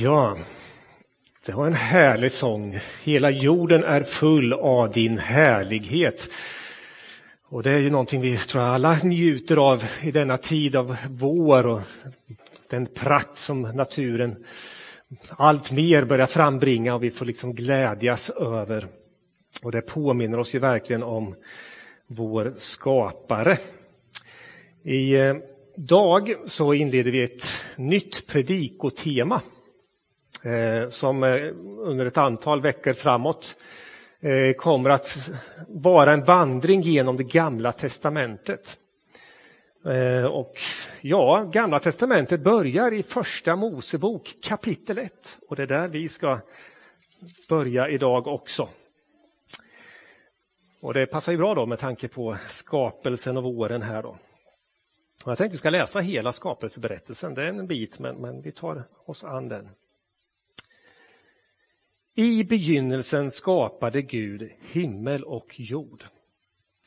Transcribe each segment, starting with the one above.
Ja, det var en härlig sång. Hela jorden är full av din härlighet. Och det är ju någonting vi tror alla njuter av i denna tid av vår och den prakt som naturen allt mer börjar frambringa och vi får liksom glädjas över. Och det påminner oss ju verkligen om vår skapare. I eh, dag så inleder vi ett nytt predikotema Eh, som eh, under ett antal veckor framåt eh, kommer att vara en vandring genom det gamla testamentet. Och ja, Gamla testamentet börjar i Första Mosebok kapitel 1 och det är där vi ska börja idag också. Och det passar ju bra då med tanke på skapelsen och våren här då. Jag tänkte vi ska läsa hela skapelseberättelsen, det är en bit men, men vi tar oss an den. I begynnelsen skapade Gud himmel och jord.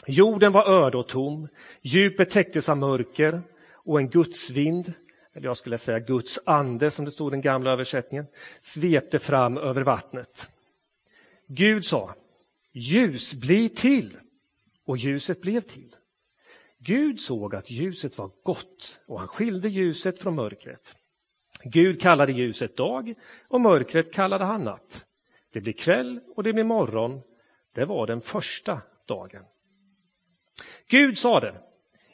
Jorden var öde och tom, djupet täcktes av mörker och en gudsvind, eller jag skulle säga Guds ande som det stod i den gamla översättningen, svepte fram över vattnet. Gud sa, ljus bli till, och ljuset blev till. Gud såg att ljuset var gott och han skilde ljuset från mörkret. Gud kallade ljuset dag och mörkret kallade han natt. Det blir kväll och det blir morgon. Det var den första dagen. Gud sade,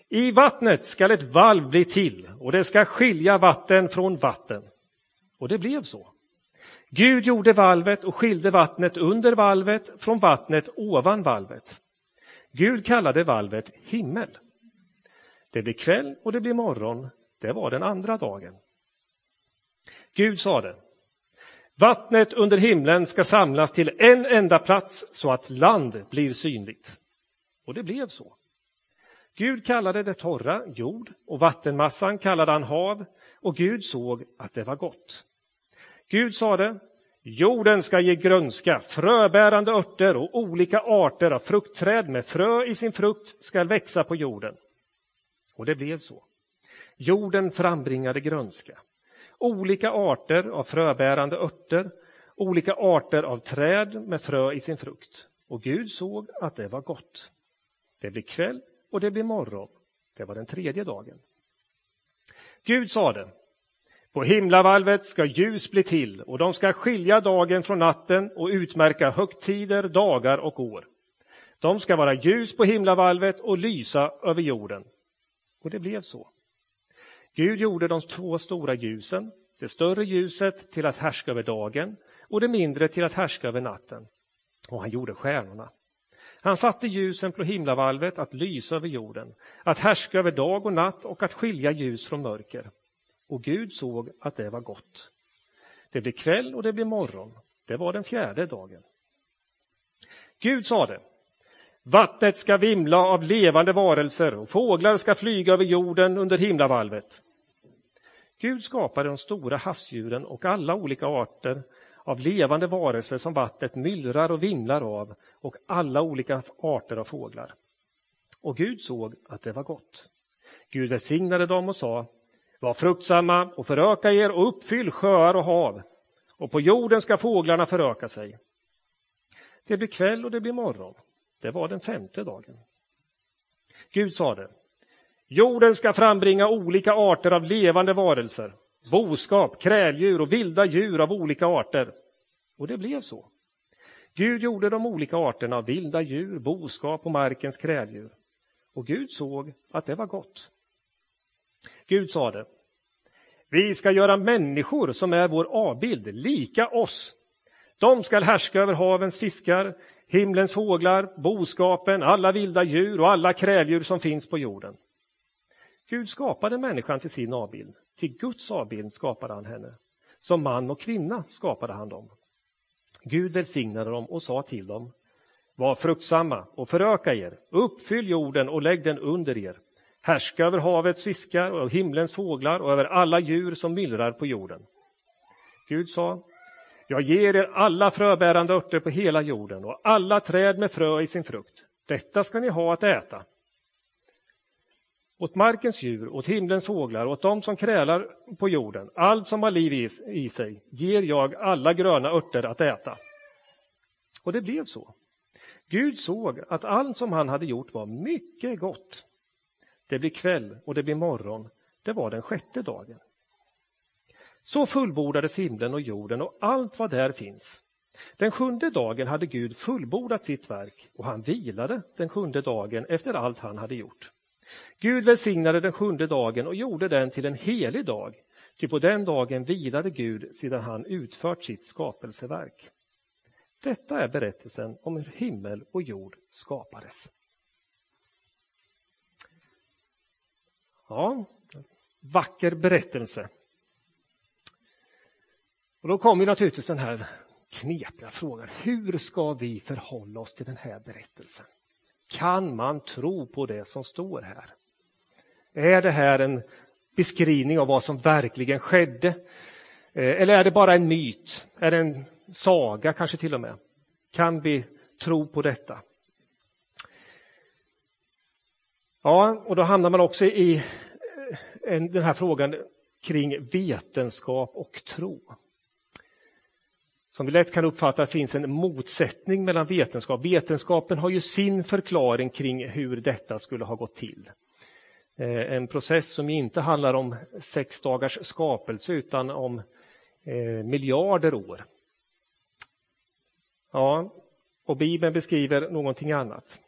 i vattnet skall ett valv bli till och det ska skilja vatten från vatten. Och det blev så. Gud gjorde valvet och skilde vattnet under valvet från vattnet ovan valvet. Gud kallade valvet himmel. Det blir kväll och det blir morgon. Det var den andra dagen. Gud sade, vattnet under himlen ska samlas till en enda plats så att land blir synligt. Och det blev så. Gud kallade det torra jord och vattenmassan kallade han hav och Gud såg att det var gott. Gud sade, jorden ska ge grönska, fröbärande örter och olika arter av fruktträd med frö i sin frukt ska växa på jorden. Och det blev så. Jorden frambringade grönska. Olika arter av fröbärande örter, olika arter av träd med frö i sin frukt. Och Gud såg att det var gott. Det blev kväll och det blev morgon. Det var den tredje dagen. Gud sade, på himlavalvet ska ljus bli till och de ska skilja dagen från natten och utmärka högtider, dagar och år. De ska vara ljus på himlavalvet och lysa över jorden. Och det blev så. Gud gjorde de två stora ljusen, det större ljuset till att härska över dagen och det mindre till att härska över natten. Och han gjorde stjärnorna. Han satte ljusen på himlavalvet att lysa över jorden, att härska över dag och natt och att skilja ljus från mörker. Och Gud såg att det var gott. Det blev kväll och det blev morgon. Det var den fjärde dagen. Gud sade, vattnet ska vimla av levande varelser och fåglar ska flyga över jorden under himlavalvet. Gud skapade de stora havsdjuren och alla olika arter av levande varelser som vattnet myllrar och vimlar av och alla olika arter av fåglar. Och Gud såg att det var gott. Gud välsignade dem och sa var fruktsamma och föröka er och uppfyll sjöar och hav och på jorden ska fåglarna föröka sig. Det blir kväll och det blir morgon. Det var den femte dagen. Gud sade Jorden ska frambringa olika arter av levande varelser, boskap, kräldjur och vilda djur av olika arter. Och det blev så. Gud gjorde de olika arterna av vilda djur, boskap och markens kräldjur. Och Gud såg att det var gott. Gud sade, vi ska göra människor som är vår avbild, lika oss. De skall härska över havens fiskar, himlens fåglar, boskapen, alla vilda djur och alla kräldjur som finns på jorden. Gud skapade människan till sin avbild. Till Guds avbild skapade han henne. Som man och kvinna skapade han dem. Gud välsignade dem och sa till dem Var fruktsamma och föröka er, uppfyll jorden och lägg den under er. Härska över havets fiskar och himlens fåglar och över alla djur som myllrar på jorden. Gud sa Jag ger er alla fröbärande örter på hela jorden och alla träd med frö i sin frukt. Detta ska ni ha att äta åt markens djur, åt himlens fåglar, åt dem som krälar på jorden, allt som har liv i, i sig, ger jag alla gröna örter att äta. Och det blev så. Gud såg att allt som han hade gjort var mycket gott. Det blir kväll och det blir morgon. Det var den sjätte dagen. Så fullbordades himlen och jorden och allt vad där finns. Den sjunde dagen hade Gud fullbordat sitt verk och han vilade den sjunde dagen efter allt han hade gjort. Gud välsignade den sjunde dagen och gjorde den till en helig dag, ty på den dagen vilade Gud sedan han utfört sitt skapelseverk. Detta är berättelsen om hur himmel och jord skapades. Ja, vacker berättelse. Och då kommer naturligtvis den här knepiga frågan. Hur ska vi förhålla oss till den här berättelsen? Kan man tro på det som står här? Är det här en beskrivning av vad som verkligen skedde? Eh, eller är det bara en myt? Är det en saga kanske till och med? Kan vi tro på detta? Ja, och då hamnar man också i eh, den här frågan kring vetenskap och tro. Som vi lätt kan uppfatta finns en motsättning mellan vetenskap. Vetenskapen har ju sin förklaring kring hur detta skulle ha gått till. Eh, en process som inte handlar om sex dagars skapelse utan om eh, miljarder år. Ja, och Bibeln beskriver någonting annat.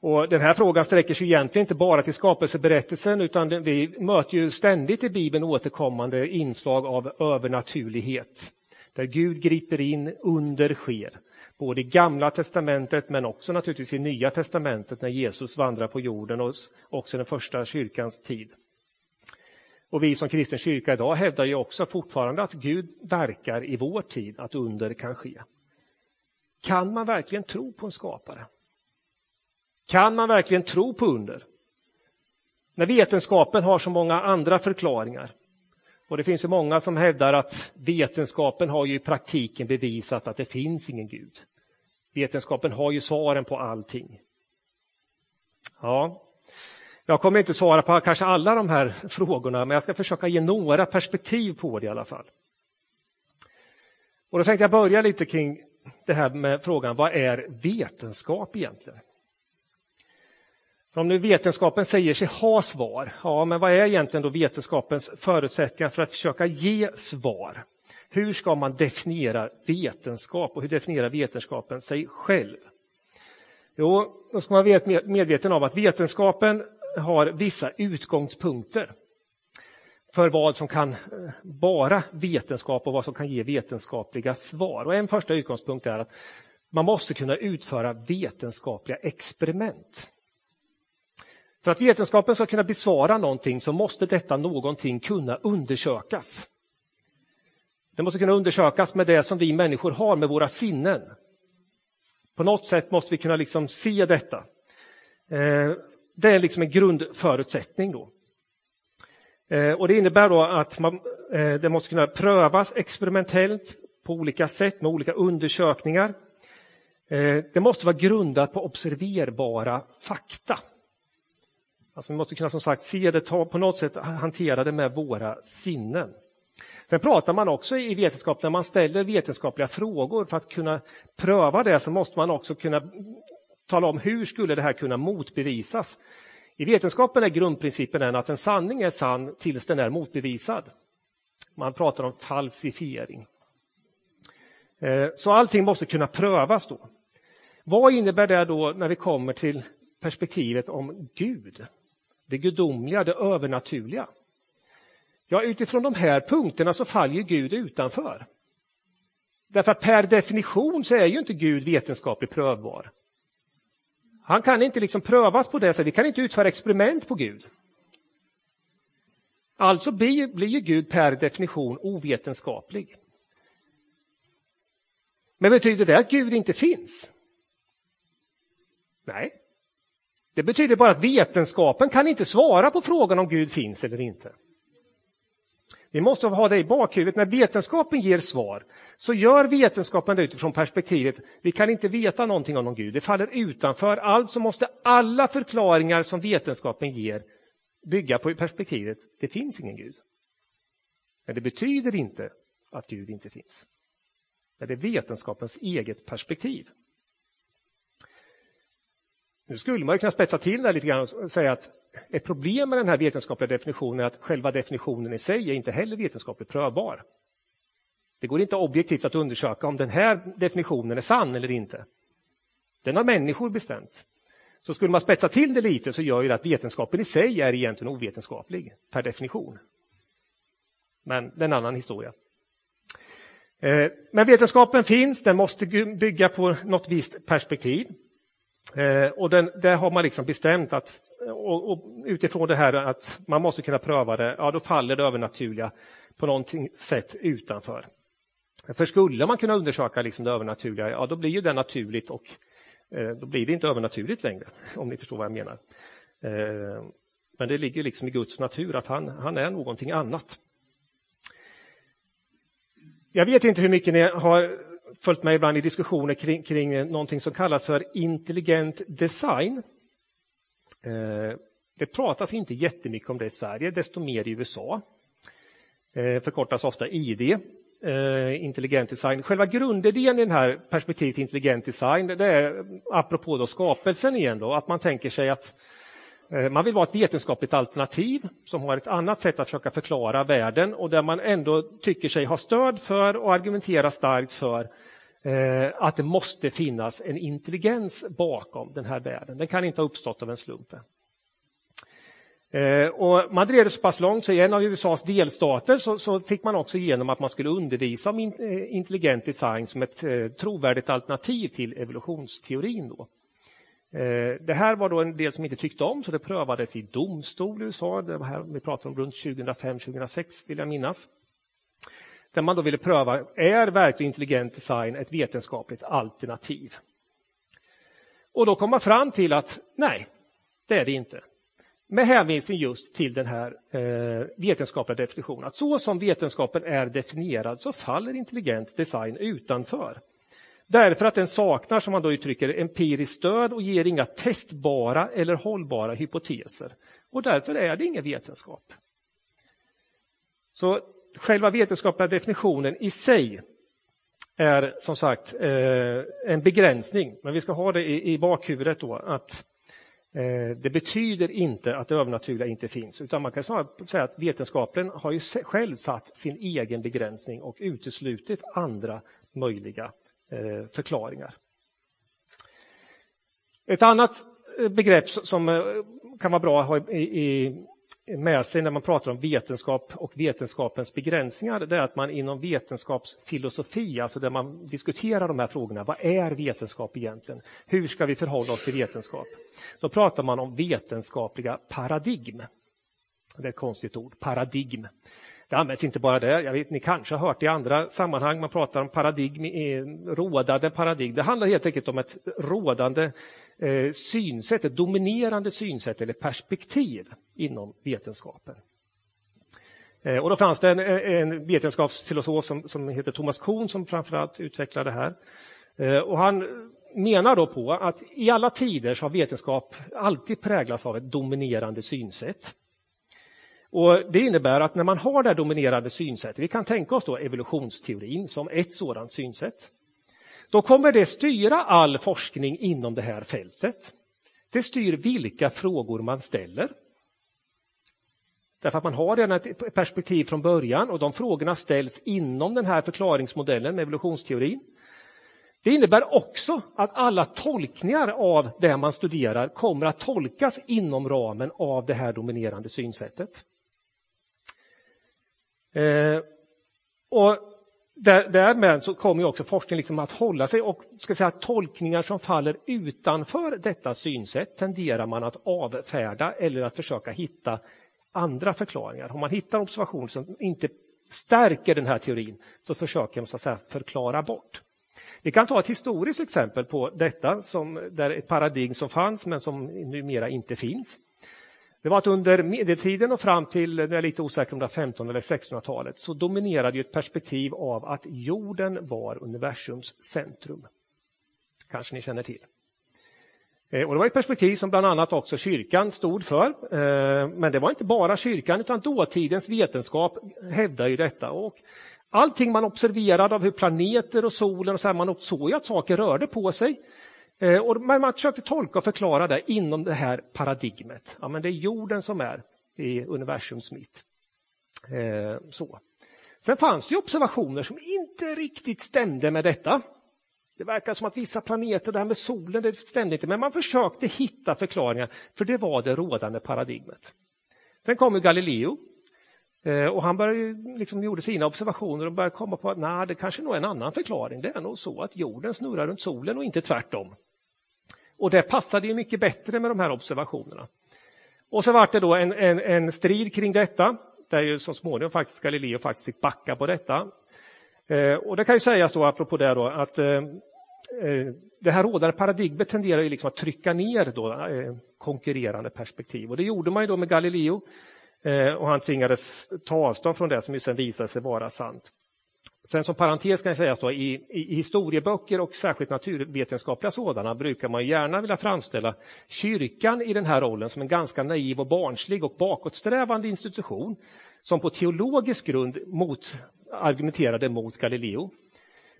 Och Den här frågan sträcker sig egentligen inte bara till skapelseberättelsen utan vi möter ju ständigt i Bibeln återkommande inslag av övernaturlighet där Gud griper in, under sker. Både i Gamla testamentet men också naturligtvis i Nya testamentet när Jesus vandrar på jorden och också den första kyrkans tid. Och vi som kristen kyrka idag hävdar ju också fortfarande att Gud verkar i vår tid, att under kan ske. Kan man verkligen tro på en skapare? Kan man verkligen tro på under? När vetenskapen har så många andra förklaringar. Och det finns ju många som hävdar att vetenskapen har ju i praktiken bevisat att det finns ingen Gud. Vetenskapen har ju svaren på allting. Ja, jag kommer inte svara på kanske alla de här frågorna, men jag ska försöka ge några perspektiv på det i alla fall. Och då tänkte jag börja lite kring det här med frågan, vad är vetenskap egentligen? Om nu vetenskapen säger sig ha svar, ja men vad är egentligen då vetenskapens förutsättningar för att försöka ge svar? Hur ska man definiera vetenskap och hur definierar vetenskapen sig själv? Jo, då ska man vara medveten om att vetenskapen har vissa utgångspunkter för vad som kan eh, vara vetenskap och vad som kan ge vetenskapliga svar. Och en första utgångspunkt är att man måste kunna utföra vetenskapliga experiment. För att vetenskapen ska kunna besvara någonting så måste detta någonting kunna undersökas. Det måste kunna undersökas med det som vi människor har med våra sinnen. På något sätt måste vi kunna liksom se detta. Eh, det är liksom en grundförutsättning. Då. Eh, och det innebär då att man, eh, det måste kunna prövas experimentellt på olika sätt med olika undersökningar. Det måste vara grundat på observerbara fakta. Alltså vi måste kunna som sagt se det, ta, på något sätt hantera det med våra sinnen. Sen pratar man också i vetenskap, när man ställer vetenskapliga frågor för att kunna pröva det så måste man också kunna tala om hur skulle det här kunna motbevisas. I vetenskapen är grundprincipen att en sanning är sann tills den är motbevisad. Man pratar om falsifiering. Eh, så allting måste kunna prövas då. Vad innebär det då när vi kommer till perspektivet om Gud? Det gudomliga, det övernaturliga. Ja, utifrån de här punkterna så faller Gud utanför. Därför att per definition så är ju inte Gud vetenskapligt prövbar. Han kan inte liksom prövas på det sättet, vi kan inte utföra experiment på Gud. Alltså blir, blir ju Gud per definition ovetenskaplig. Men betyder det att Gud inte finns? Nej, det betyder bara att vetenskapen kan inte svara på frågan om Gud finns eller inte. Vi måste ha det i bakhuvudet. När vetenskapen ger svar så gör vetenskapen det utifrån perspektivet vi kan inte veta någonting om någon Gud. Det faller utanför. Alltså måste alla förklaringar som vetenskapen ger bygga på perspektivet det finns ingen Gud. Men det betyder inte att Gud inte finns. Men det är vetenskapens eget perspektiv. Nu skulle man kunna spetsa till det lite grann och säga att ett problem med den här vetenskapliga definitionen är att själva definitionen i sig är inte heller vetenskapligt prövbar. Det går inte objektivt att undersöka om den här definitionen är sann eller inte. Den har människor bestämt. Så skulle man spetsa till det lite så gör ju det att vetenskapen i sig är egentligen ovetenskaplig per definition. Men det är en annan historia. Eh, men vetenskapen finns, den måste bygga på något visst perspektiv. Eh, och den, där har man liksom bestämt att och, och utifrån det här att man måste kunna pröva det, ja då faller det övernaturliga på något sätt utanför. För skulle man kunna undersöka liksom det övernaturliga, ja då blir ju det naturligt och eh, då blir det inte övernaturligt längre, om ni förstår vad jag menar. Eh, men det ligger liksom i Guds natur att han, han är någonting annat. Jag vet inte hur mycket ni har följt med ibland i diskussioner kring, kring eh, någonting som kallas för intelligent design. Eh, det pratas inte jättemycket om det i Sverige, desto mer i USA. Det eh, förkortas ofta ID, intelligent design. Själva grundidén i den här perspektivet intelligent design, det är apropå då skapelsen igen, då, att man tänker sig att Eh, man vill vara ett vetenskapligt alternativ som har ett annat sätt att försöka förklara världen och där man ändå tycker sig ha stöd för och argumenterar starkt för eh, att det måste finnas en intelligens bakom den här världen. Den kan inte ha uppstått av en slump. Eh, och man drev det så pass långt så i en av USAs delstater så, så, fick man också igenom att man skulle undervisa om intelligent design som ett trovärdigt alternativ till evolutionsteorin. Då. Eh, det här var då en del som inte tyckte om så det prövades i domstol i USA. Det var här vi pratar om runt 2005-2006 vill jag minnas där man då ville pröva, är verklig intelligent design ett vetenskapligt alternativ? Och då kom man fram till att nej, det är det inte. Med hänvisning just till den här eh, vetenskapliga definitionen. Att så som vetenskapen är definierad så faller intelligent design utanför. Därför att den saknar, som man då uttrycker empiriskt stöd och ger inga testbara eller hållbara hypoteser. Och därför är det ingen vetenskap. Så själva vetenskapliga definitionen i sig är som sagt eh, en begränsning, men vi ska ha det i bakhuvudet då att eh, det betyder inte att det övernaturliga inte finns, utan man kan snarare säga att vetenskapen har ju själv satt sin egen begränsning och uteslutit andra möjliga eh, Eh, förklaringar. Ett annat eh, begrepp som eh, kan vara bra att ha med sig när man pratar om vetenskap och vetenskapens begränsningar, det är att man inom vetenskapsfilosofi, alltså där man diskuterar de här frågorna, vad är vetenskap egentligen? Hur ska vi förhålla oss till vetenskap? Då pratar man om vetenskapliga paradigm. Det är ett konstigt ord, paradigm. Det används inte bara där, jag vet, ni kanske har hört i andra sammanhang, man pratar om paradigm, rådande paradigm. Det handlar helt enkelt om ett rådande eh, synsätt, ett dominerande synsätt eller perspektiv inom vetenskapen. Eh, och då fanns det en, en vetenskapsfilosof som, som heter Thomas Kuhn som framförallt utvecklade det här. Eh, och han menar då på att i alla tider så har vetenskap alltid präglats av ett dominerande synsätt. Och Det innebär att när man har det här dominerande synsättet, vi kan tänka oss då evolutionsteorin som ett sådant synsätt, då kommer det styra all forskning inom det här fältet. Det styr vilka frågor man ställer. Därför att man har redan ett perspektiv från början och de frågorna ställs inom den här förklaringsmodellen med evolutionsteorin. Det innebär också att alla tolkningar av det man studerar kommer att tolkas inom ramen av det här dominerande synsättet. Eh, och där, därmed så kommer också forskningen liksom att hålla sig och ska säga, tolkningar som faller utanför detta synsätt tenderar man att avfärda eller att försöka hitta andra förklaringar. Om man hittar observationer som inte stärker den här teorin så försöker man så att säga, förklara bort. Vi kan ta ett historiskt exempel på detta, som, där ett paradigm som fanns men som numera inte finns. Det var att under medeltiden och fram till, nu är jag lite osäker om det 15 eller 1600-talet, så dominerade ett perspektiv av att jorden var universums centrum. Kanske ni känner till. Eh, och det var ett perspektiv som bland annat också kyrkan stod för. Eh, men det var inte bara kyrkan utan dåtidens vetenskap hävdar ju detta. Och allting man observerade av hur planeter och solen och så här, man såg ju att saker rörde på sig. Eh, och man försökte tolka och förklara det inom det här paradigmet. Ja, men det är jorden som är i universums mitt. Eh, så. Sen fanns det observationer som inte riktigt stämde med detta. Det verkar som att vissa planeter, det här med solen, det stämde inte, men man försökte hitta förklaringar, för det var det rådande paradigmet. Sen kom Galileo eh, och han började, liksom, gjorde sina observationer och började komma på att nej, det kanske är en annan förklaring. Det är nog så att jorden snurrar runt solen och inte tvärtom. Och det passade ju mycket bättre med de här observationerna. Och så var det då en, en, en strid kring detta, där ju så småningom faktiskt Galileo faktiskt fick backa på detta. Eh, och det kan ju sägas då, apropå det då, att eh, eh, det här rådande paradigmet tenderar ju liksom att trycka ner då, eh, konkurrerande perspektiv. Och det gjorde man ju då med Galileo. Eh, och han tvingades ta avstånd från det som ju sen visade sig vara sant. Sen som parentes kan sägas då, i, i historieböcker och särskilt naturvetenskapliga sådana brukar man gärna vilja framställa kyrkan i den här rollen som en ganska naiv och barnslig och bakåtsträvande institution som på teologisk grund mot, argumenterade mot Galileo.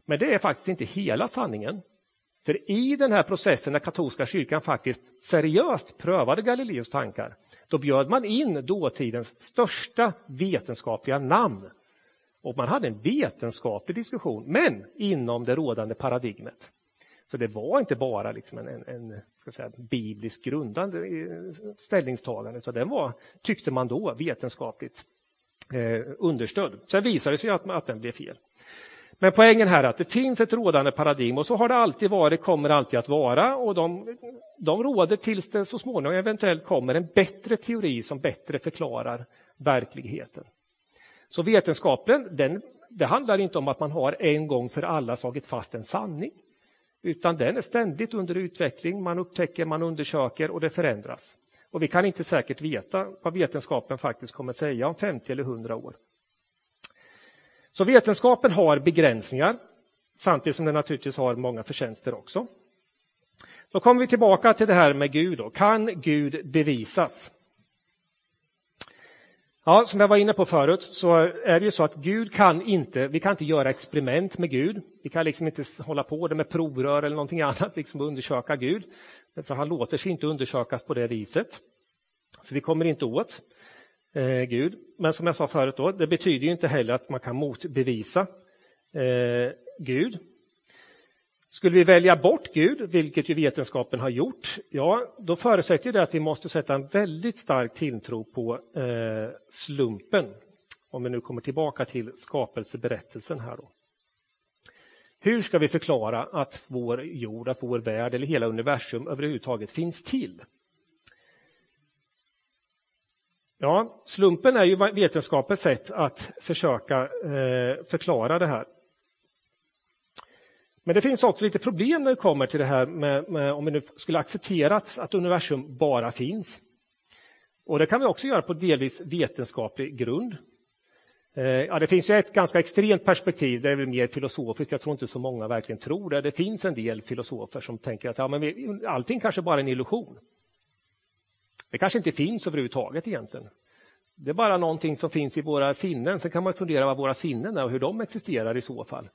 Men det är faktiskt inte hela sanningen. För i den här processen när katolska kyrkan faktiskt seriöst prövade Galileos tankar, då bjöd man in dåtidens största vetenskapliga namn. Och man hade en vetenskaplig diskussion, men inom det rådande paradigmet. Så det var inte bara liksom en, en, en ska säga, biblisk grundande eh, ställningstagande, utan den var, tyckte man då, vetenskapligt eh, understödd. Sen visade det sig att, att den blev fel. Men poängen här är att det finns ett rådande paradigm och så har det alltid varit, kommer alltid att vara och de, de råder tills det så småningom eventuellt kommer en bättre teori som bättre förklarar verkligheten. Så vetenskapen, den, det handlar inte om att man har en gång för alla slagit fast en sanning. Utan den är ständigt under utveckling, man upptäcker, man undersöker och det förändras. Och vi kan inte säkert veta vad vetenskapen faktiskt kommer säga om 50 eller 100 år. Så vetenskapen har begränsningar, samtidigt som den naturligtvis har många förtjänster också. Då kommer vi tillbaka till det här med Gud. Då. Kan Gud bevisas? Ja, som jag var inne på förut så är det ju så att Gud kan inte, vi kan inte göra experiment med Gud. Vi kan liksom inte hålla på det med provrör eller någonting annat, liksom undersöka Gud. För han låter sig inte undersökas på det viset. Så vi kommer inte åt eh, Gud. Men som jag sa förut, då, det betyder ju inte heller att man kan motbevisa eh, Gud. Skulle vi välja bort Gud, vilket ju vetenskapen har gjort, ja, då förutsätter det att vi måste sätta en väldigt stark tilltro på eh, slumpen. Om vi nu kommer tillbaka till skapelseberättelsen här. Då. Hur ska vi förklara att vår jord, att vår värld eller hela universum överhuvudtaget finns till? Ja, slumpen är ju vetenskapens sätt att försöka eh, förklara det här. Men det finns också lite problem när det kommer till det här med, med om vi nu skulle acceptera att, att universum bara finns. Och det kan vi också göra på delvis vetenskaplig grund. Eh, ja, det finns ju ett ganska extremt perspektiv, det är väl mer filosofiskt, jag tror inte så många verkligen tror det. Det finns en del filosofer som tänker att ja, men vi, allting kanske bara är en illusion. Det kanske inte finns överhuvudtaget egentligen. Det är bara någonting som finns i våra sinnen. Sen kan man fundera vad våra sinnen är och hur de existerar i så fall.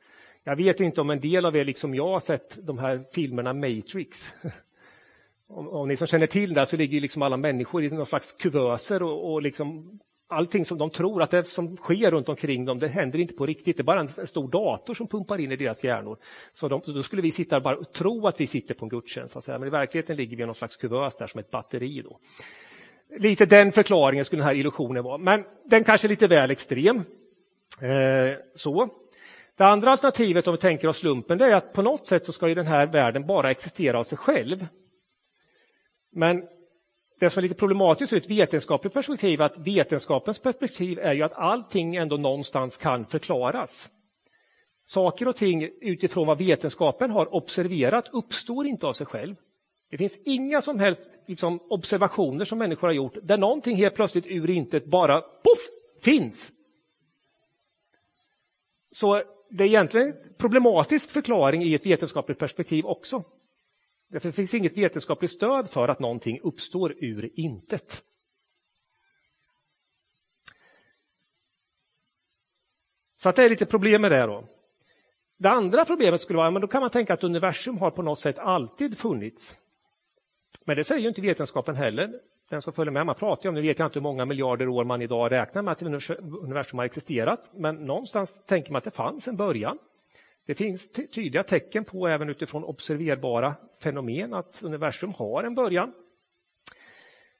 Jag vet inte om en del av er, liksom jag, har sett de här filmerna Matrix. Om, om ni som känner till det så ligger liksom alla människor i någon slags kuvöser och, och liksom allting som de tror att det som sker runt omkring dem, det händer inte på riktigt. Det är bara en, en stor dator som pumpar in i deras hjärnor. Så de, då skulle vi sitta och tro att vi sitter på en gudstjänst, men i verkligheten ligger vi i någon slags kuvös där som ett batteri. Då. Lite den förklaringen skulle den här illusionen vara, men den kanske är lite väl extrem. Eh, så. Det andra alternativet om vi tänker oss slumpen, det är att på något sätt så ska ju den här världen bara existera av sig själv. Men det som är lite problematiskt ur ett vetenskapligt perspektiv är att vetenskapens perspektiv är ju att allting ändå någonstans kan förklaras. Saker och ting utifrån vad vetenskapen har observerat uppstår inte av sig själv. Det finns inga som helst liksom, observationer som människor har gjort där någonting helt plötsligt ur intet bara poff, finns. Så det är egentligen en problematisk förklaring i ett vetenskapligt perspektiv också. Det finns inget vetenskapligt stöd för att någonting uppstår ur intet. Så att det är lite problem med det. Då. Det andra problemet skulle vara, men då kan man tänka att universum har på något sätt alltid funnits. Men det säger ju inte vetenskapen heller. Den som följer med, man pratar ju om, nu vet jag inte hur många miljarder år man idag räknar med att universum har existerat, men någonstans tänker man att det fanns en början. Det finns tydliga tecken på, även utifrån observerbara fenomen, att universum har en början.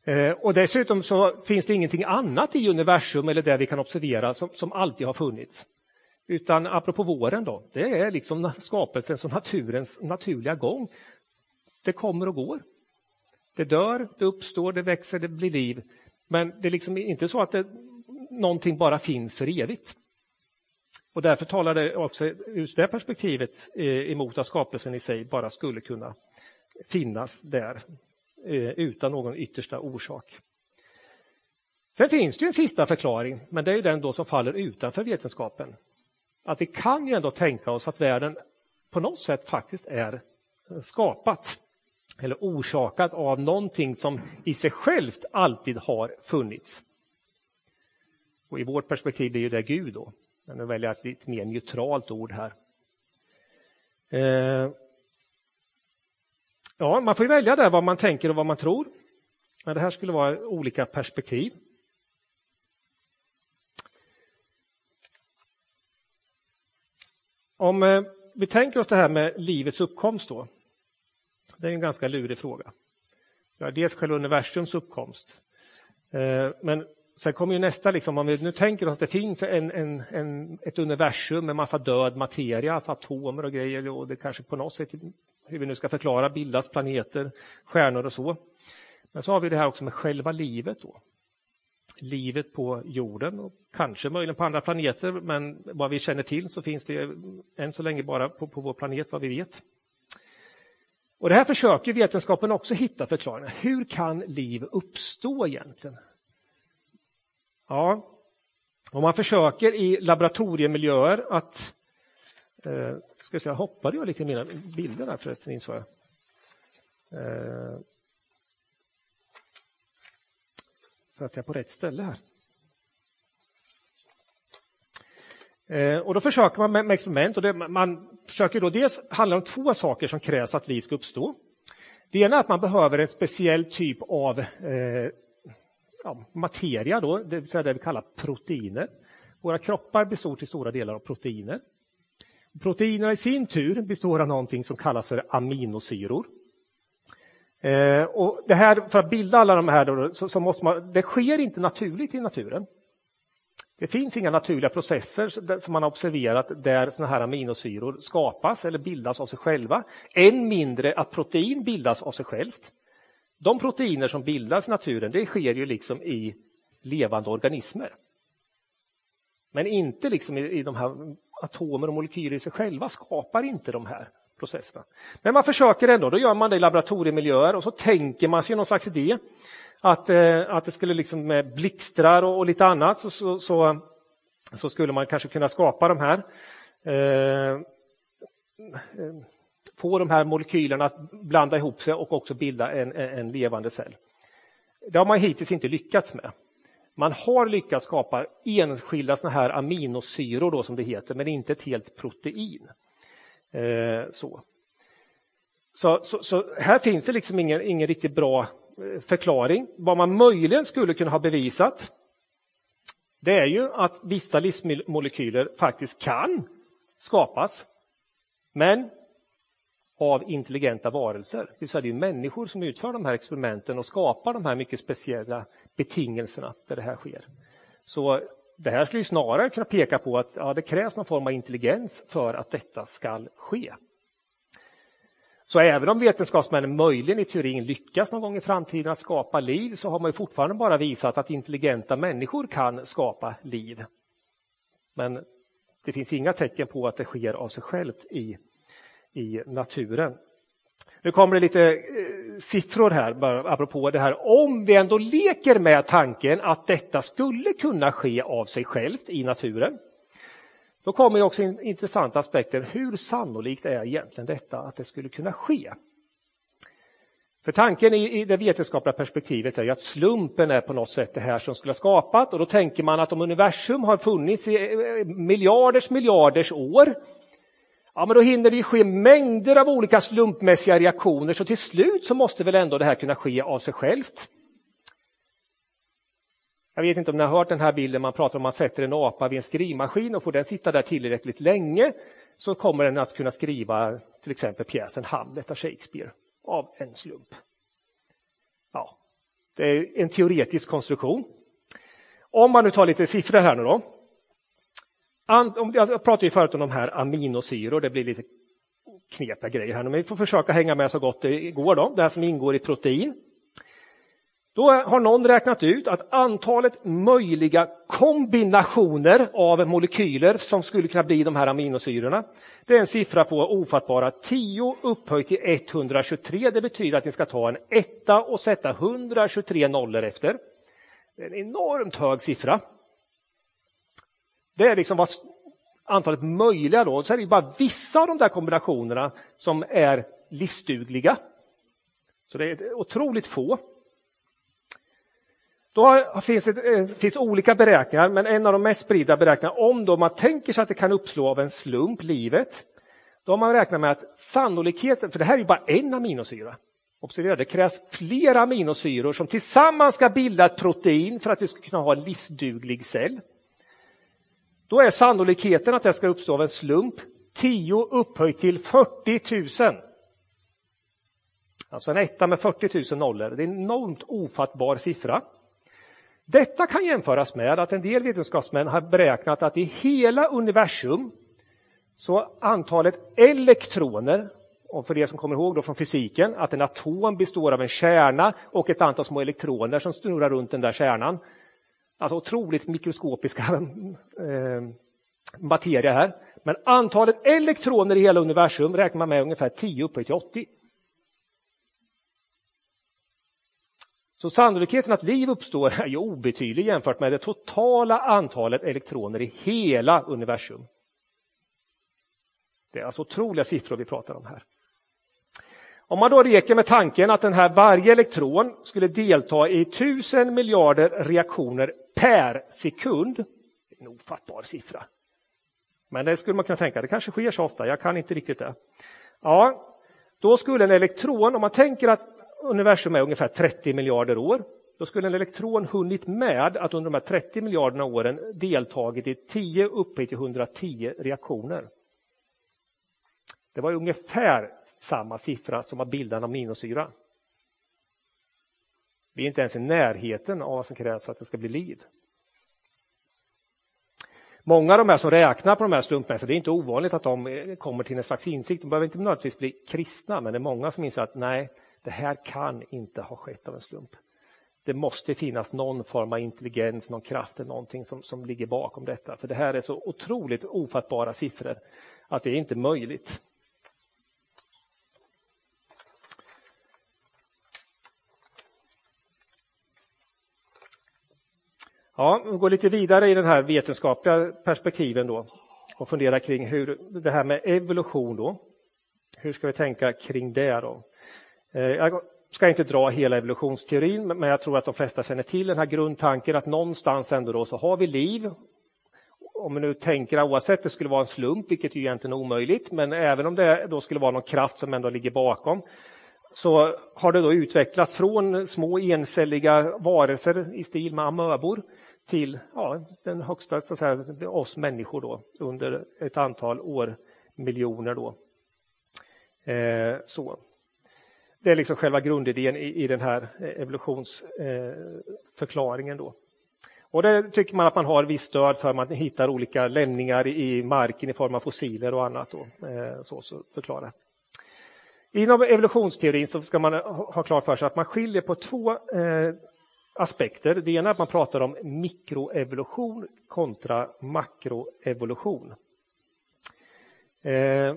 Eh, och dessutom så finns det ingenting annat i universum eller det vi kan observera som, som alltid har funnits. Utan apropå våren då, det är liksom skapelsens och naturens naturliga gång. Det kommer och går. Det dör, det uppstår, det växer, det blir liv. Men det är liksom inte så att det, någonting bara finns för evigt. Och därför talar det också ur det perspektivet eh, emot att skapelsen i sig bara skulle kunna finnas där eh, utan någon yttersta orsak. Sen finns det en sista förklaring, men det är den då som faller utanför vetenskapen. Att vi kan ju ändå tänka oss att världen på något sätt faktiskt är skapat eller orsakat av någonting som i sig självt alltid har funnits. Och I vårt perspektiv blir det Gud då. Men nu väljer jag ett lite mer neutralt ord här. Eh, ja, man får välja där vad man tänker och vad man tror. Men det här skulle vara olika perspektiv. Om eh, vi tänker oss det här med livets uppkomst då. Det är en ganska lurig fråga. Ja, dels själva universums uppkomst. Eh, men sen kommer ju nästa, liksom, om vi nu tänker oss att det finns en, en, en, ett universum med massa död materia, alltså atomer och grejer och det kanske på något sätt, hur vi nu ska förklara, bildas planeter, stjärnor och så. Men så har vi det här också med själva livet då. Livet på jorden och kanske möjligen på andra planeter, men vad vi känner till så finns det än så länge bara på, på vår planet vad vi vet. Och Det här försöker vetenskapen också hitta förklaringar. Hur kan liv uppstå egentligen? Ja, om man försöker i laboratoriemiljöer att... Eh, ska jag säga, hoppade jag lite i mina bilder där förresten insåg jag. Eh, satt jag på rätt ställe här. Eh, Eh, och då försöker man med, experiment och det, man försöker då dels handla om två saker som krävs för att liv ska uppstå. Det ena är att man behöver en speciell typ av eh, ja, materia, då, det vill säga det vi kallar proteiner. Våra kroppar består till stora delar av proteiner. Proteinerna i sin tur består av någonting som kallas för aminosyror. Eh, och det här, för att bilda alla de här, då, så, så, måste man, det sker inte naturligt i naturen. Det finns inga naturliga processer som man har observerat där såna här aminosyror skapas eller bildas av sig själva. Än mindre att protein bildas av sig självt. De proteiner som bildas i naturen, det sker ju liksom i levande organismer. Men inte liksom i, i de här atomer och molekyler i sig själva skapar inte de här processerna. Men man försöker ändå, då gör man det i laboratoriemiljöer och så tänker man sig någon slags idé att, eh, att det skulle liksom med blixtrar och, och lite annat så, så, så, så, skulle man kanske kunna skapa de här eh, få de här molekylerna att blanda ihop sig och också bilda en, en levande cell. Det har man hittills inte lyckats med. Man har lyckats skapa enskilda såna här aminosyror då, som det heter, men inte ett helt protein. Eh, så. Så, så, så, här finns det liksom ingen, ingen riktigt bra Eh, förklaring. Vad man möjligen skulle kunna ha bevisat det är ju att vissa livsmolekyler faktiskt kan skapas. Men av intelligenta varelser. Det vill säga det är människor som utför de här experimenten och skapar de här mycket speciella betingelserna där det här sker. Så det här skulle snarare kunna peka på att ja, det krävs någon form av intelligens för att detta ska ske. Så även om vetenskapsmännen möjligen i teorin lyckas någon gång i framtiden att skapa liv så har man fortfarande bara visat att intelligenta människor kan skapa liv. Men det finns inga tecken på att det sker av sig självt i i naturen. Nu kommer det lite eh, siffror här, bara apropå det här. Om vi ändå leker med tanken att detta skulle kunna ske av sig självt i naturen, då kommer också en intressanta aspekter. Hur sannolikt är egentligen detta att det skulle kunna ske? För tanken i, det vetenskapliga perspektivet är ju att slumpen är på något sätt det här som skulle ha skapat och då tänker man att om universum har funnits i eh, eh, miljarders miljarders år ja, men då hinner det ske mängder av olika slumpmässiga reaktioner så till slut så måste väl ändå det här kunna ske av sig självt. Jag vet inte om ni har hört den här bilden, man pratar om att man sätter en apa vid en skrivmaskin och får den sitta där tillräckligt länge så kommer den att kunna skriva till exempel pjäsen Hamlet av Shakespeare av en slump. Ja, det är en teoretisk konstruktion. Om man nu tar lite siffror här nu då. Jag pratade ju förut om de här aminosyror, det blir lite knepiga grejer här, men vi får försöka hänga med så gott det går. Då. Det här som ingår i protein. Då har någon räknat ut att antalet möjliga kombinationer av molekyler som skulle kunna bli de här aminosyrorna, det är en siffra på ofattbara 10 upphöjt till 123. Det betyder att ni ska ta en etta och sätta 123 nollor efter. Det är en enormt hög siffra. Det är liksom vad antalet möjliga då, så är det bara vissa av de där kombinationerna som är livsdugliga. Så det är otroligt få. Då finns det eh, finns olika beräkningar, men en av de mest spridda beräkningarna, om då man tänker sig att det kan uppslå av en slump, livet, då har man räknat med att sannolikheten, för det här är ju bara en aminosyra, observera det krävs flera aminosyror som tillsammans ska bilda ett protein för att vi ska kunna ha en livsduglig cell. Då är sannolikheten att det ska uppstå av en slump 10 upphöjt till 40 000. Alltså en etta med 40 000 nollor. Det är en enormt ofattbar siffra. Detta kan jämföras med att en del vetenskapsmän har beräknat att i hela universum så antalet elektroner, och för er som kommer ihåg då från fysiken, att en atom består av en kärna och ett antal små elektroner som snurrar runt den där kärnan. Alltså otroligt mikroskopiska eh, materia här. Men antalet elektroner i hela universum räknar man med ungefär 10 upphöjt till 80. Så sannolikheten att liv uppstår är ju obetydlig jämfört med det totala antalet elektroner i hela universum. Det är alltså otroliga siffror vi pratar om här. Om man då leker med tanken att den här varje elektron skulle delta i tusen miljarder reaktioner per sekund. En ofattbar siffra. Men det skulle man kunna tänka, det kanske sker så ofta, jag kan inte riktigt det. Ja, då skulle en elektron, om man tänker att universum är ungefär 30 miljarder år. Då skulle en elektron hunnit med att under de här 30 miljarderna åren deltagit i 10 upphöjt till 110 reaktioner. Det var ungefär samma siffra som att bilda en aminosyra. Vi är inte ens i närheten av vad som krävs för att det ska bli liv. Många av de här som räknar på de här slumpmässiga, det är inte ovanligt att de eh, kommer till en slags insikt. De behöver inte nödvändigtvis bli kristna, men det är många som inser att nej, det här kan inte ha skett av en slump. Det måste finnas någon form av intelligens, någon kraft eller någonting som, som ligger bakom detta. För det här är så otroligt ofattbara siffror att det är inte möjligt. Ja, vi går lite vidare i den här vetenskapliga perspektiven då och funderar kring hur det här med evolution då. Hur ska vi tänka kring det då? Eh, jag ska inte dra hela evolutionsteorin, men jag tror att de flesta känner till den här grundtanken att någonstans ändå då så har vi liv. Om vi nu tänker oavsett det skulle vara en slump, vilket är egentligen omöjligt, men även om det då skulle vara någon kraft som ändå ligger bakom, så har det då utvecklats från små encelliga varelser i stil med amöbor till ja, den högsta, så att säga, oss människor då, under ett antal år, miljoner då. Eh, så. Det är liksom själva grundidén i, i den här eh, evolutionsförklaringen. Eh, då. Och det tycker man att man har viss stöd för. Man hittar olika lämningar i marken i form av fossiler och annat. Då, eh, så, så förklara. Inom evolutionsteorin så ska man ha klart för sig att man skiljer på två eh, aspekter. Det ena är att man pratar om mikroevolution kontra makroevolution. Eh,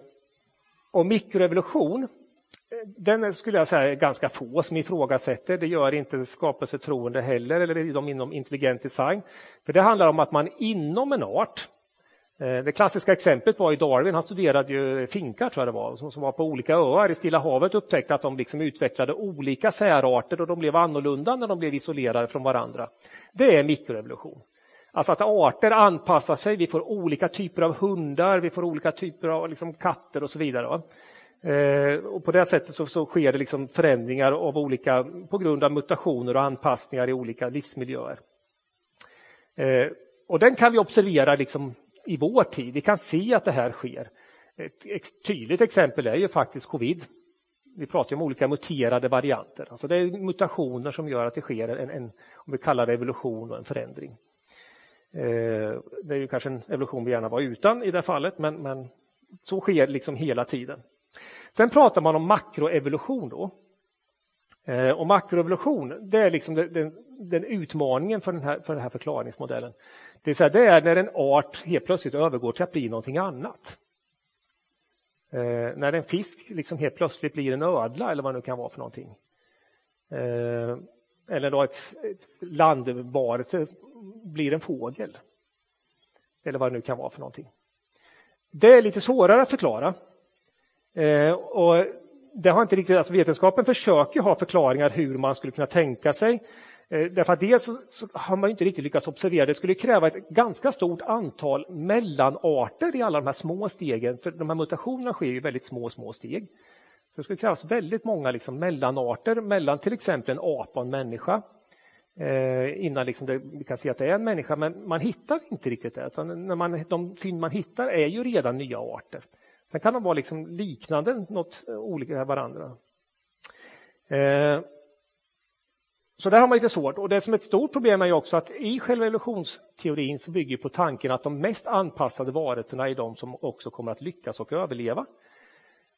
och mikroevolution den skulle jag säga är ganska få som ifrågasätter. Det gör inte skapelsetroende heller, eller de inom intelligent design. För det handlar om att man inom en art eh, det klassiska exemplet var ju Darwin, han studerade ju finkar tror jag det var, som var på olika öar i Stilla havet upptäckte att de liksom utvecklade olika särarter och de blev annorlunda när de blev isolerade från varandra. Det är mikroevolution. Alltså att arter anpassar sig, vi får olika typer av hundar, vi får olika typer av liksom katter och så vidare. Eh, och på det sättet så, så, sker det liksom förändringar av olika, på grund av mutationer och anpassningar i olika livsmiljöer. Eh, och den kan vi observera liksom i vår tid. Vi kan se att det här sker. Ett tydligt exempel är ju faktiskt covid. Vi pratar om olika muterade varianter. Alltså det är mutationer som gör att det sker en, en om vi kallar det evolution och en förändring. Eh, det är ju kanske en evolution vi gärna var utan i det fallet, men, men så sker liksom hela tiden. Sen pratar man om makroevolution då. Eh, och makroevolution, det är liksom den, den utmaningen för den, här, för den här förklaringsmodellen. Det, är så här, det är när en art helt plötsligt övergår till att bli någonting annat. Eh, när en fisk liksom helt plötsligt blir en ödla eller vad det nu kan vara för någonting. Eh, eller då ett, ett landvarelse blir en fågel. Eller vad det nu kan vara för någonting. Det är lite svårare att förklara. Eh, och det har inte riktigt, alltså vetenskapen försöker ha förklaringar hur man skulle kunna tänka sig. Eh, därför att dels så, så har man inte riktigt lyckats observera, det skulle kräva ett ganska stort antal mellanarter i alla de här små stegen, för de här mutationerna sker i väldigt små, små steg. Så det skulle krävas väldigt många liksom mellanarter mellan till exempel en apa och en människa. Eh, innan liksom det, vi kan se att det är en människa, men man hittar inte riktigt det. Utan när man, de fynd man hittar är ju redan nya arter. Sen kan de vara liksom liknande, något eh, olika varandra. Eh, så där har man lite svårt. Och det som är ett stort problem är ju också att i själva evolutionsteorin så bygger på tanken att de mest anpassade varelserna är de som också kommer att lyckas och överleva.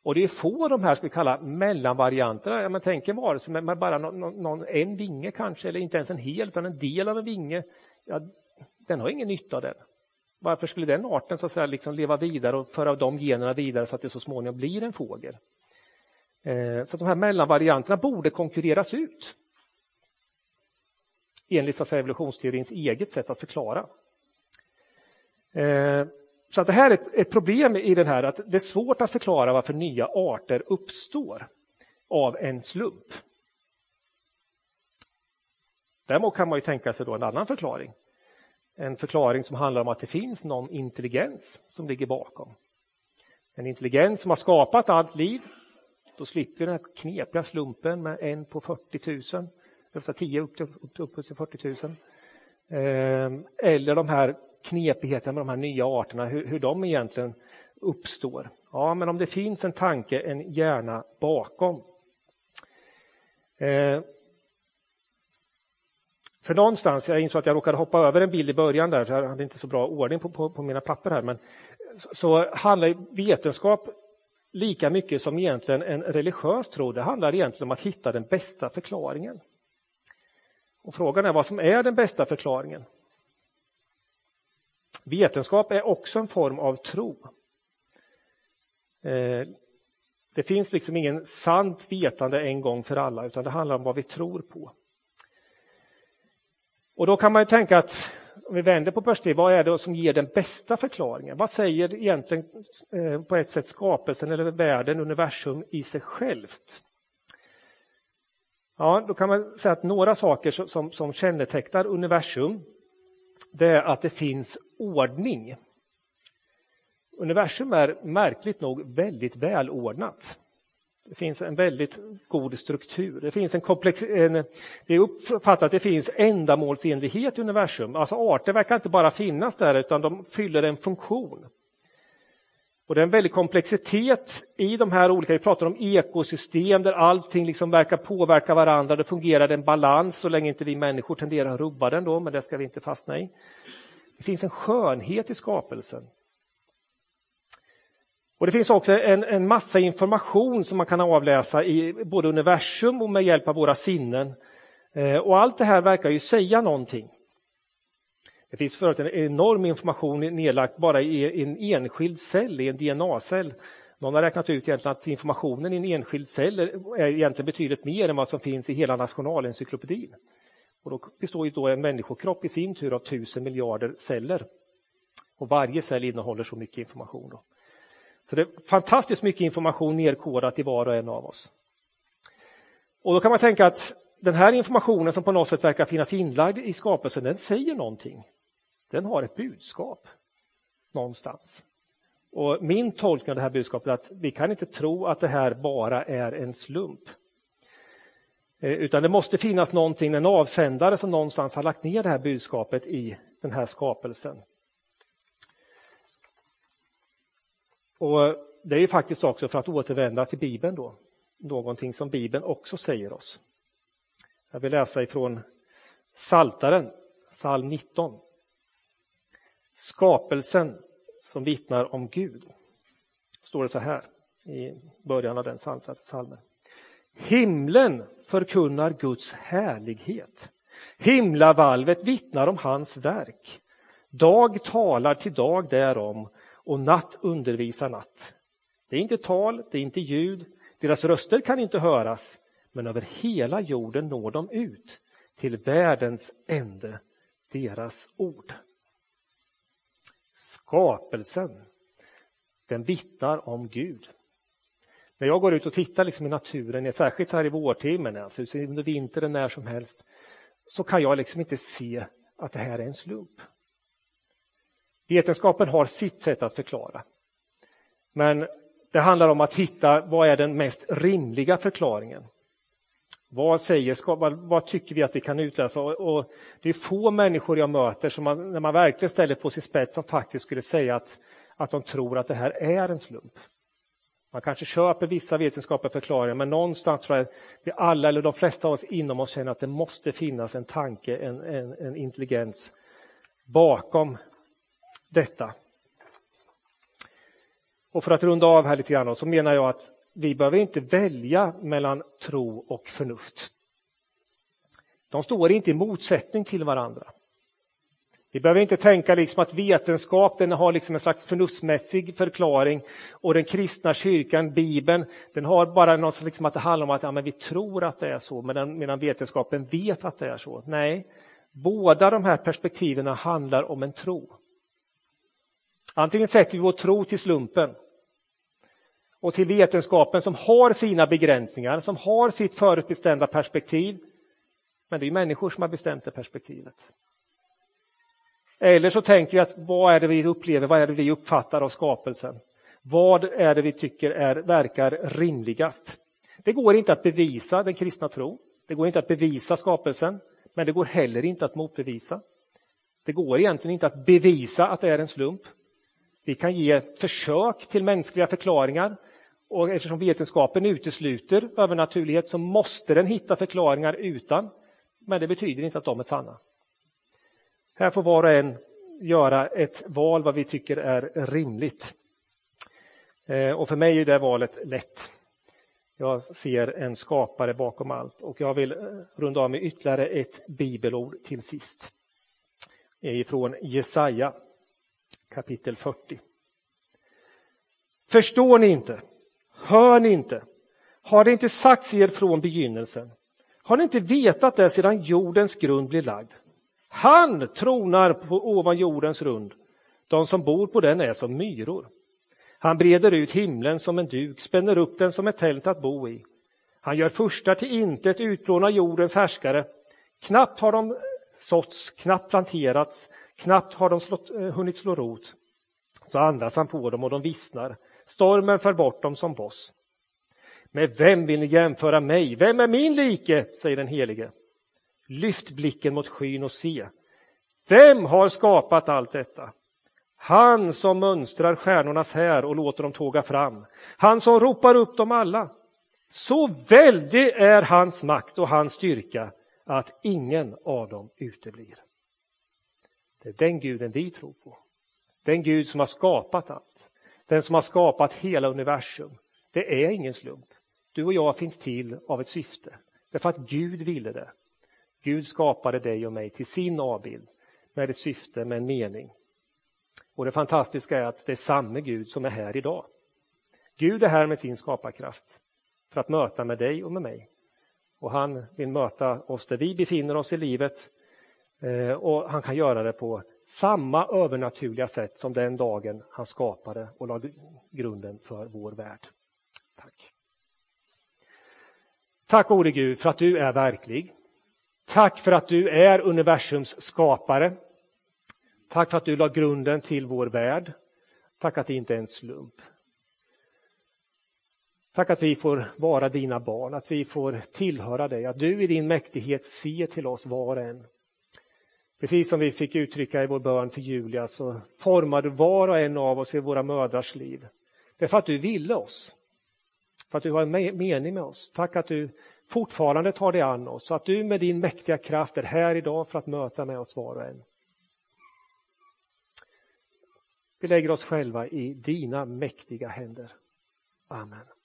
Och det är få av de här, ska vi kalla mellanvarianterna. Ja, men tänk en varelse med, med bara någon, någon, en vinge kanske, eller inte ens en hel, utan en del av en vinge. Ja, den har ingen nytta av den. Varför skulle den arten så att säga, liksom leva vidare och föra de generna vidare så att det så småningom blir en fågel? Eh, så att de här mellanvarianterna borde konkurreras ut. Enligt så att säga, evolutionsteorins eget sätt att förklara. Eh, så att det här är ett problem i den här att det är svårt att förklara varför nya arter uppstår av en slump. Däremot kan man ju tänka sig då en annan förklaring en förklaring som handlar om att det finns någon intelligens som ligger bakom. En intelligens som har skapat allt liv. Då slipper vi den här knepiga slumpen med en på 40 000, det vill säga 10 upp till, upp till 40 000. Ehm, eller de här knepigheterna med de här nya arterna, hur, hur de egentligen uppstår. Ja, men om det finns en tanke, en hjärna bakom. Ehm, för någonstans, jag insåg att jag råkade hoppa över en bild i början där, för jag hade inte så bra ordning på, på, på mina papper här, men så, så handlar vetenskap lika mycket som egentligen en religiös tro, det handlar egentligen om att hitta den bästa förklaringen. Och Frågan är vad som är den bästa förklaringen. Vetenskap är också en form av tro. Eh, det finns liksom ingen sant vetande en gång för alla, utan det handlar om vad vi tror på. Och då kan man tänka att om vi vänder på perspektivet, vad är det som ger den bästa förklaringen? Vad säger egentligen eh, på ett sätt skapelsen eller världen, universum i sig självt? Ja, då kan man säga att några saker som, som kännetecknar universum, det är att det finns ordning. Universum är märkligt nog väldigt välordnat. Det finns en väldigt god struktur. Det finns en komplex... En, det är uppfattat att det finns ändamålsenlighet i universum. Alltså arter verkar inte bara finnas där utan de fyller en funktion. Och det är en väldig komplexitet i de här olika, vi pratar om ekosystem där allting liksom verkar påverka varandra. Det fungerar en balans så länge inte vi människor tenderar att rubba den då, men det ska vi inte fastna i. Det finns en skönhet i skapelsen. Och Det finns också en, en massa information som man kan avläsa i både universum och med hjälp av våra sinnen. Eh, och allt det här verkar ju säga någonting. Det finns förut en enorm information nedlagt bara i en enskild cell, i en DNA-cell. Någon har räknat ut egentligen att informationen i en enskild cell är egentligen betydligt mer än vad som finns i hela nationalencyklopedin. Och då består ju då en människokropp i sin tur av tusen miljarder celler. Och varje cell innehåller så mycket information. Då. Så det är fantastiskt mycket information nedkodat i var och en av oss. Och då kan man tänka att den här informationen som på något sätt verkar finnas inlagd i skapelsen, den säger någonting. Den har ett budskap någonstans. Och min tolkning av det här budskapet är att vi kan inte tro att det här bara är en slump. Eh, utan det måste finnas någonting, en avsändare som någonstans har lagt ner det här budskapet i den här skapelsen. Och Det är ju faktiskt också för att återvända till Bibeln då, någonting som Bibeln också säger oss. Jag vill läsa ifrån Saltaren, psalm 19. Skapelsen som vittnar om Gud. Står det så här i början av den psalmen. Himlen förkunnar Guds härlighet. Himlavalvet vittnar om hans verk. Dag talar till dag därom och natt undervisar natt. Det är inte tal, det är inte ljud, deras röster kan inte höras, men över hela jorden når de ut till världens ände, deras ord. Skapelsen, den vittnar om Gud. När jag går ut och tittar liksom i naturen, särskilt så här i vårtimmen, alltså under vintern när som helst, så kan jag liksom inte se att det här är en slump. Vetenskapen har sitt sätt att förklara. Men det handlar om att hitta vad är den mest rimliga förklaringen. Vad, säger, vad, vad tycker vi att vi kan utläsa? Och, och det är få människor jag möter som man, när man verkligen ställer på sin spets som faktiskt skulle säga att, att de tror att det här är en slump. Man kanske köper vissa vetenskapliga förklaringar men någonstans tror jag att vi alla, eller de flesta av oss inom oss känner att det måste finnas en tanke, en, en, en intelligens bakom detta. Och för att runda av här lite grann så menar jag att vi behöver inte välja mellan tro och förnuft. De står inte i motsättning till varandra. Vi behöver inte tänka liksom att vetenskap den har liksom en slags förnuftsmässig förklaring och den kristna kyrkan, Bibeln, den har bara något liksom att det handlar om att ja, men vi tror att det är så medan, medan vetenskapen vet att det är så. Nej, båda de här perspektiven handlar om en tro. Antingen sätter vi vår tro till slumpen och till vetenskapen som har sina begränsningar, som har sitt förutbestämda perspektiv. Men det är människor som har bestämt det perspektivet. Eller så tänker vi att vad är det vi upplever, vad är det vi uppfattar av skapelsen? Vad är det vi tycker är, verkar rimligast? Det går inte att bevisa den kristna tron. Det går inte att bevisa skapelsen, men det går heller inte att motbevisa. Det går egentligen inte att bevisa att det är en slump. Vi kan ge försök till mänskliga förklaringar och eftersom vetenskapen utesluter övernaturlighet så måste den hitta förklaringar utan, men det betyder inte att de är sanna. Här får var och en göra ett val vad vi tycker är rimligt. Eh, och för mig är det valet lätt. Jag ser en skapare bakom allt och jag vill eh, runda av med ytterligare ett bibelord till sist. Ifrån Jesaja kapitel 40. Förstår ni inte? Hör ni inte? Har det inte sagts er från begynnelsen? Har ni inte vetat det sedan jordens grund blev lagd? Han tronar på ovan jordens rund. De som bor på den är som myror. Han breder ut himlen som en duk, spänner upp den som ett tält att bo i. Han gör första till intet, utplånar jordens härskare. Knappt har de såtts, knappt planterats, knappt har de slått, eh, hunnit slå rot. Så andas han på dem och de vissnar. Stormen för bort dem som boss. Med vem vill ni jämföra mig? Vem är min like? säger den helige. Lyft blicken mot skyn och se. Vem har skapat allt detta? Han som mönstrar stjärnornas här och låter dem tåga fram. Han som ropar upp dem alla. Så väldig är hans makt och hans styrka att ingen av dem uteblir. Det är den guden vi tror på. Den Gud som har skapat allt. Den som har skapat hela universum. Det är ingen slump. Du och jag finns till av ett syfte. Därför att Gud ville det. Gud skapade dig och mig till sin avbild med ett syfte, med en mening. Och det fantastiska är att det är samma Gud som är här idag. Gud är här med sin skaparkraft för att möta med dig och med mig. Och han vill möta oss där vi befinner oss i livet Eh, och han kan göra det på samma övernaturliga sätt som den dagen han skapade och lade grunden för vår värld. Tack. Tack gode Gud för att du är verklig. Tack för att du är universums skapare. Tack för att du la grunden till vår värld. Tack att det inte är en slump. Tack att vi får vara dina barn, att vi får tillhöra dig, att du i din mäktighet ser till oss var och en. Precis som vi fick uttrycka i vår bön för Julia så formar du var och en av oss i våra mödrars liv. Det är för att du ville oss. För att du har en mening med oss. Tack att du fortfarande tar dig an oss. Så att du med din mäktiga kraft är här idag för att möta med oss var och en. Vi lägger oss själva i dina mäktiga händer. Amen.